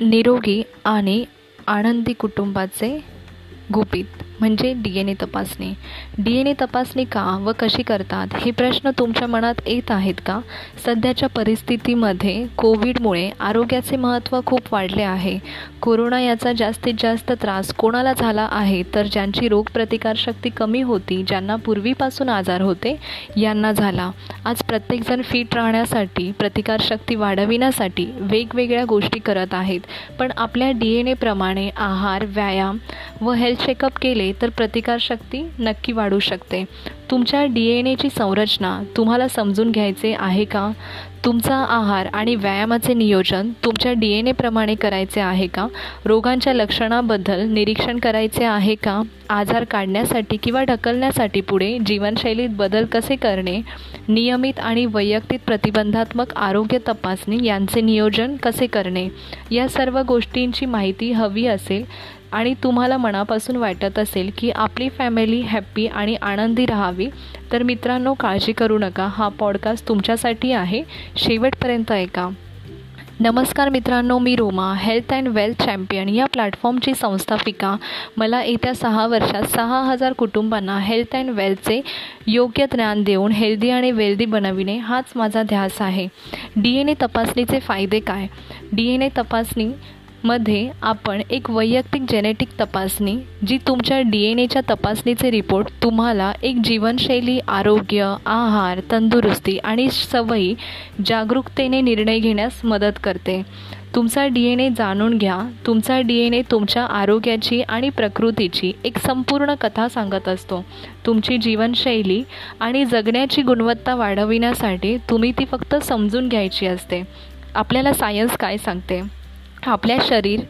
निरोगी आणि आनंदी कुटुंबाचे गुपित. म्हणजे डी एन ए तपासणी. डी एन ए तपासणी का व कशी करतात? हे प्रश्न तुमच्या मनात येत आहेत का? सध्याच्या परिस्थितीमध्ये कोविडमुळे आरोग्याचे महत्त्व खूप वाढले आहे. कोरोना याचा जास्तीत जास्त त्रास कोणाला झाला आहे? तर ज्यांची रोगप्रतिकारशक्ती कमी होती ज्यांना पूर्वीपासून आजार होते यांना झाला. आज प्रत्येकजण फिट राहण्यासाठी प्रतिकारशक्ती वाढविण्यासाठी वेगवेगळ्या गोष्टी करत आहेत. पण आपल्या डी एन एप्रमाणे आहार व्यायाम व हेल्थ चेकअप केले तर प्रतिकारशक्ती नक्की वाढू शकते. तुमच्या डी एन एची संरचना तुम्हाला समजून घ्यायचे आहे का? तुमचा आहार आणि व्यायामाचे नियोजन तुमच्या डी एन एप्रमाणे करायचे आहे का? रोगांच्या लक्षणाबद्दल निरीक्षण करायचे आहे का? आजार काढण्यासाठी किंवा ढकलण्यासाठी पुढे जीवनशैलीत बदल कसे करणे? नियमित आणि वैयक्तिक प्रतिबंधात्मक आरोग्य तपासणी यांचे नियोजन कसे करणे? या सर्व गोष्टींची माहिती हवी असेल आणि तुम्हाला मनापासून वाटत असेल की आपली फॅमिली हॅप्पी आणि आनंदी राहावी तर मित्रांनो काळजी करू नका. हा पॉडकास्ट तुमच्यासाठी आहे. शेवटपर्यंत ऐका. नमस्कार मित्रांनो मी Roma health and wealth champion या प्लॅटफॉर्मची संस्थापिका. मला येत्या सहा वर्षात सहा हजार कुटुंबांना हेल्थ अँड वेल्थचे योग्य ज्ञान देऊन हेल्दी आणि वेल्दी बनविणे हाच माझा ध्यास आहे. डी एन ए तपासणीचे फायदे काय? डी एन ए तपासणी मध्ये आपण एक वैयक्तिक जेनेटिक तपासणी जी तुमच्या डी एन एच्या तपासणीचे रिपोर्ट तुम्हाला एक जीवनशैली आरोग्य आहार तंदुरुस्ती आणि सवयी जागरूकतेने निर्णय घेण्यास मदत करते. तुमचा डी एन ए जाणून घ्या. तुमचा डी एन ए तुमच्या आरोग्याची आणि प्रकृतीची एक संपूर्ण कथा सांगत असतो. तुमची जीवनशैली आणि जगण्याची गुणवत्ता वाढविण्यासाठी तुम्ही ती फक्त समजून घ्यायची असते. आपल्याला सायन्स काय सांगते? आपल्या शरीर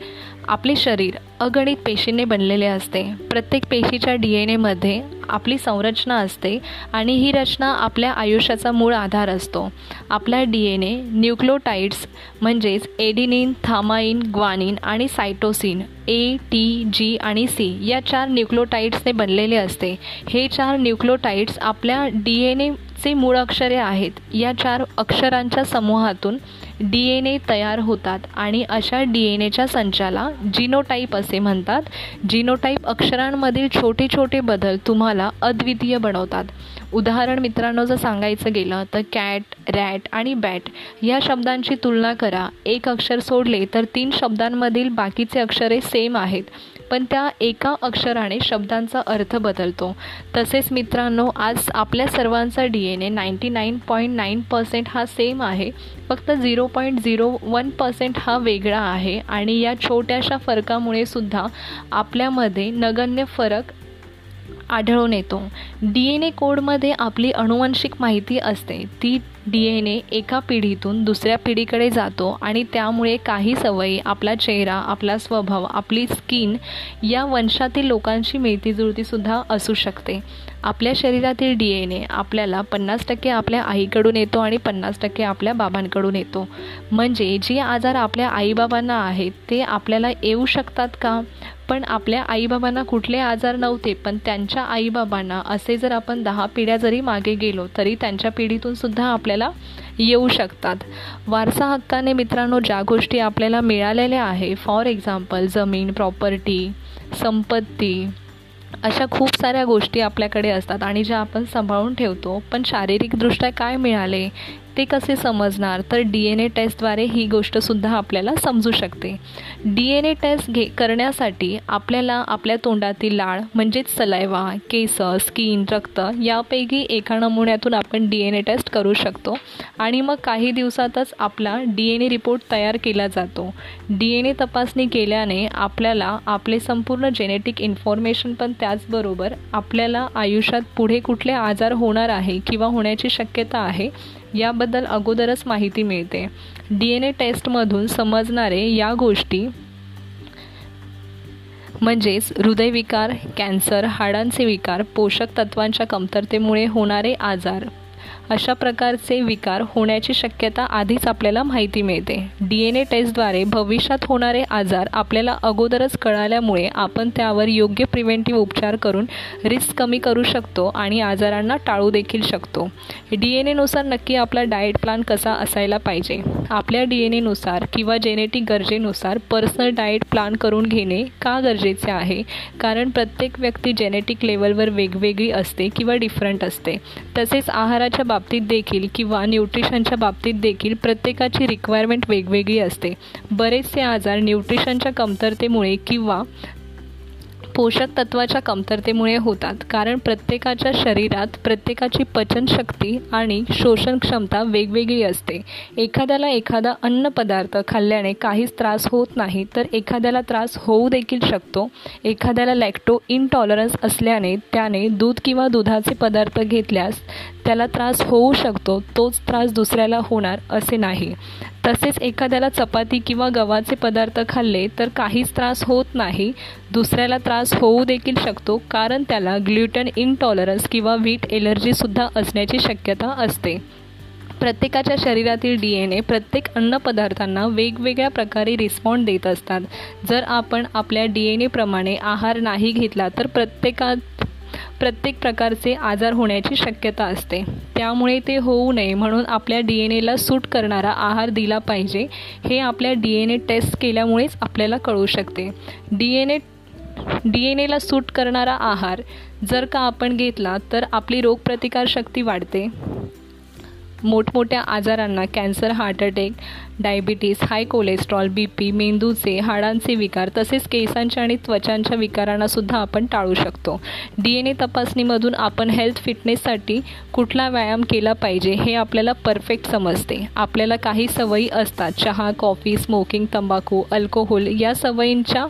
आपले शरीर अगणित पेशींनी बनलेले असते. प्रत्येक पेशीच्या डी एन एमध्ये आपली संरचना असते आणि ही रचना आपल्या आयुष्याचा मूळ आधार असतो. आपला डी एन ए न्यूक्लोटाइड्स म्हणजेच एडिनिन थामाइन ग्वानिन आणि सायटोसिन ए टी जी आणि सी या चार न्यूक्लोटाइड्सने बनलेले असते. हे चार न्यूक्लोटाइड्स आपल्या डी एन एचे मूळ अक्षरे आहेत. या चार अक्षरांच्या समूहातून डी एन ए तयार होतात आणि अशा डी एन एच्या संचाला जिनोटाईप असे म्हणतात. जिनोटाईप अक्षरांमधील छोटे छोटे बदल तुम्हाला अद्वितीय बनवतात. उदाहरण मित्रांनो जर सांगायचं गेलं तर कॅट रॅट आणि बॅट या शब्दांची तुलना करा. एक अक्षर सोडले तर तीन शब्दांमधील बाकीचे अक्षरे सेम आहेत. पण त्या एका अक्षराने शब्दांचा अर्थ बदलतो. तसेच मित्रांनो आज आपल्या सर्वांचा D N A ninety nine point nine percent हा सेम आहे. फक्त zero point zero one percent हा वेगळा आहे. आणि या छोट्याशा फरकामुळे सुद्धा आपल्यामध्ये नगण्य फरक आढळून येतो. डी एन ए कोडमध्ये आपली अनुवंशिक माहिती असते. ती डी एन ए एका पिढीतून दुसऱ्या पिढीकडे जातो आणि त्यामुळे काही सवयी आपला चेहरा आपला स्वभाव आपली स्किन या वंशातील लोकांशी मिळतीजुळतीसुद्धा असू शकते. आपल्या शरीरातील डी एन ए आपल्याला पन्नास टक्के आपल्या आईकडून येतो आणि पन्नास टक्के आपल्या बाबांकडून येतो. म्हणजे जे आजार आपल्या आईबाबांना आहेत ते आपल्याला येऊ शकतात का? पण आपल्या आईबाबांना कुठले आजार नव्हते पण त्यांच्या आईबाबांना असे जर आपण दहा पिढ्या जरी मागे गेलो तरी त्यांच्या पिढीतून सुद्धा आपल्याला येऊ शकतात. वारसा हक्काने मित्रांनो ज्या गोष्टी आपल्याला मिळालेल्या आहे फॉर एक्झाम्पल जमीन प्रॉपर्टी संपत्ती अशा खूप साऱ्या गोष्टी आपल्याकडे असतात आणि ज्या आपण सांभाळून ठेवतो. पण शारीरिकदृष्ट्या काय मिळाले? ते कसे समजणार? तर डी एन ए टेस्टद्वारे ही गोष्टसुद्धा आपल्याला समजू शकते. डी एन ए टेस्ट घे करण्यासाठी आपल्याला आपल्या तोंडातील लाळ म्हणजेच सलायवा केस स्किन रक्त यापैकी एका नमुन्यातून आपण डी एन ए टेस्ट करू शकतो आणि मग काही दिवसातच आपला डी एन ए रिपोर्ट तयार केला जातो. डी एन ए तपासणी केल्याने आपल्याला आपले संपूर्ण जेनेटिक इन्फॉर्मेशन पण त्याचबरोबर आपल्याला आयुष्यात पुढे कुठले आजार होणार आहे किंवा होण्याची शक्यता आहे याबद्दल अगोदरच माहिती मिळते. डी एन ए टेस्टमधून समजणारे या गोष्टी म्हणजेच हृदयविकार कॅन्सर हाडांचे विकार पोषक तत्वांच्या कमतरतेमुळे होणारे आजार. अशा प्रकारचे विकार होण्याची शक्यता आधीच आपल्याला माहिती मिळते. डी एन ए टेस्टद्वारे भविष्यात होणारे आजार आपल्याला अगोदरच कळाल्यामुळे आपण त्यावर योग्य प्रिव्हेंटिव्ह उपचार करून रिस्क कमी करू शकतो आणि आजारांना टाळू देखील शकतो. डी एन एनुसार नक्की आपला डाएट प्लॅन कसा असायला पाहिजे? आपल्या डी एन एनुसार किंवा जेनेटिक गरजेनुसार पर्सनल डाएट प्लॅन करून घेणे का गरजेचे आहे? कारण प्रत्येक व्यक्ती जेनेटिक लेवलवर वेगवेगळी असते किंवा डिफरंट असते. तसेच आहाराच्या बाबतीत देखील किंवा न्यूट्रिशनच्या बाबतीत देखील प्रत्येकाची रिक्वायरमेंट वेगवेगळी असते. बरेचसे आजार न्यूट्रिशनच्या कमतरतेमुळे किंवा पोषक तत्वाच्या कमतरतेमुळे होतात कारण प्रत्येकाच्या शरीरात प्रत्येकाची पचनशक्ती आणि शोषण क्षमता वेगवेगळी असते. एखाद्याला एखादा अन्नपदार्थ खाल्ल्याने काहीच त्रास होत नाही तर एखाद्याला त्रास होऊ देखील शकतो. एखाद्याला लॅक्टो इनटॉलरन्स असल्याने त्याने दूध किंवा दुधाचे पदार्थ घेतल्यास त्याला त्रास होऊ शकतो तोच त्रास दुसऱ्याला होणार असे नाही. तसेच एखाद्याला चपाती किंवा गव्हाचे पदार्थ खाल्ले तर काहीच त्रास होत नाही. दुसऱ्याला त्रास होऊ देखील शकतो कारण त्याला ग्ल्युटन इनटॉलरन्स किंवा व्हीट एलर्जीसुद्धा असण्याची शक्यता असते. प्रत्येकाच्या शरीरातील डी एन ए प्रत्येक अन्नपदार्थांना वेगवेगळ्या प्रकारे रिस्पॉन्ड देत असतात. जर आपण आपल्या डी एन एप्रमाणे आहार नाही घेतला तर प्रत्येकात प्रत्येक प्रकारचे आजार होण्याची शक्यता असते. त्यामुळे ते होऊ नये म्हणून आपल्या डी एन एला सूट करणारा आहार दिला पाहिजे. हे आपल्या डी एन ए टेस्ट केल्यामुळेच आपल्याला कळू शकते. D N A D N एला सूट करणारा आहार जर का आपण घेतला तर आपली रोगप्रतिकारशक्ती वाढते. मोठमोठ्या आजारांना cancer heart attack diabetes high cholesterol B P मेंदूचे हाडांचे विकार तसेच केसांच्या आणि त्वचांच्या विकारांनासुद्धा आपण टाळू शकतो. डी एन ए तपासणीमधून आपण हेल्थ फिटनेससाठी कुठला व्यायाम केला पाहिजे हे आपल्याला परफेक्ट समजते. आपल्याला काही सवयी असतात. चहा कॉफी स्मोकिंग तंबाखू अल्कोहोल या सवयींच्या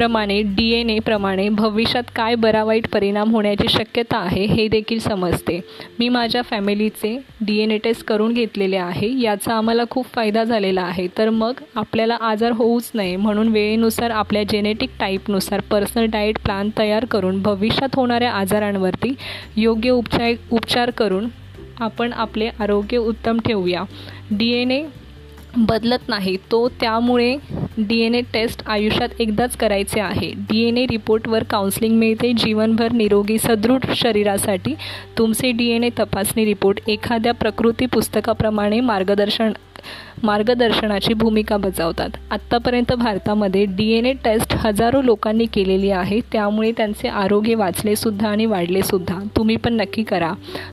प्रमाणे डी एन एप्रमाणे भविष्यात काय बरा वाईट परिणाम होण्याची शक्यता आहे हे देखील समजते. मी माझ्या फॅमिलीचे डी एन ए टेस्ट करून घेतलेले आहे याचा आम्हाला खूप फायदा झालेला आहे. तर मग आपल्याला आजार होऊच नये म्हणून वेळेनुसार आपल्या जेनेटिक टाईपनुसार पर्सनल डाएट प्लॅन तयार करून भविष्यात होणाऱ्या आजारांवरती योग्य उपचार उपचार करून आपण आपले आरोग्य उत्तम ठेवूया. डी एन ए बदलत नाही तो त्यामुळे डी एन ए टेस्ट आयुष्यात एकदाच करायचे आहे. डी एन ए रिपोर्टवर काउन्सिलिंग मिळते. जीवनभर निरोगी सदृढ शरीरासाठी तुमचे डी एन ए तपासणी रिपोर्ट एखाद्या प्रकृती पुस्तकाप्रमाणे मार्गदर्शन मार्गदर्शनाची भूमिका बजावतात. आत्तापर्यंत भारतामध्ये डी एन ए टेस्ट हजारो लोकांनी केलेली आहे. त्यामुळे त्यांचे आरोग्य वाचलेसुद्धा आणि वाढलेसुद्धा. तुम्ही पण नक्की करा.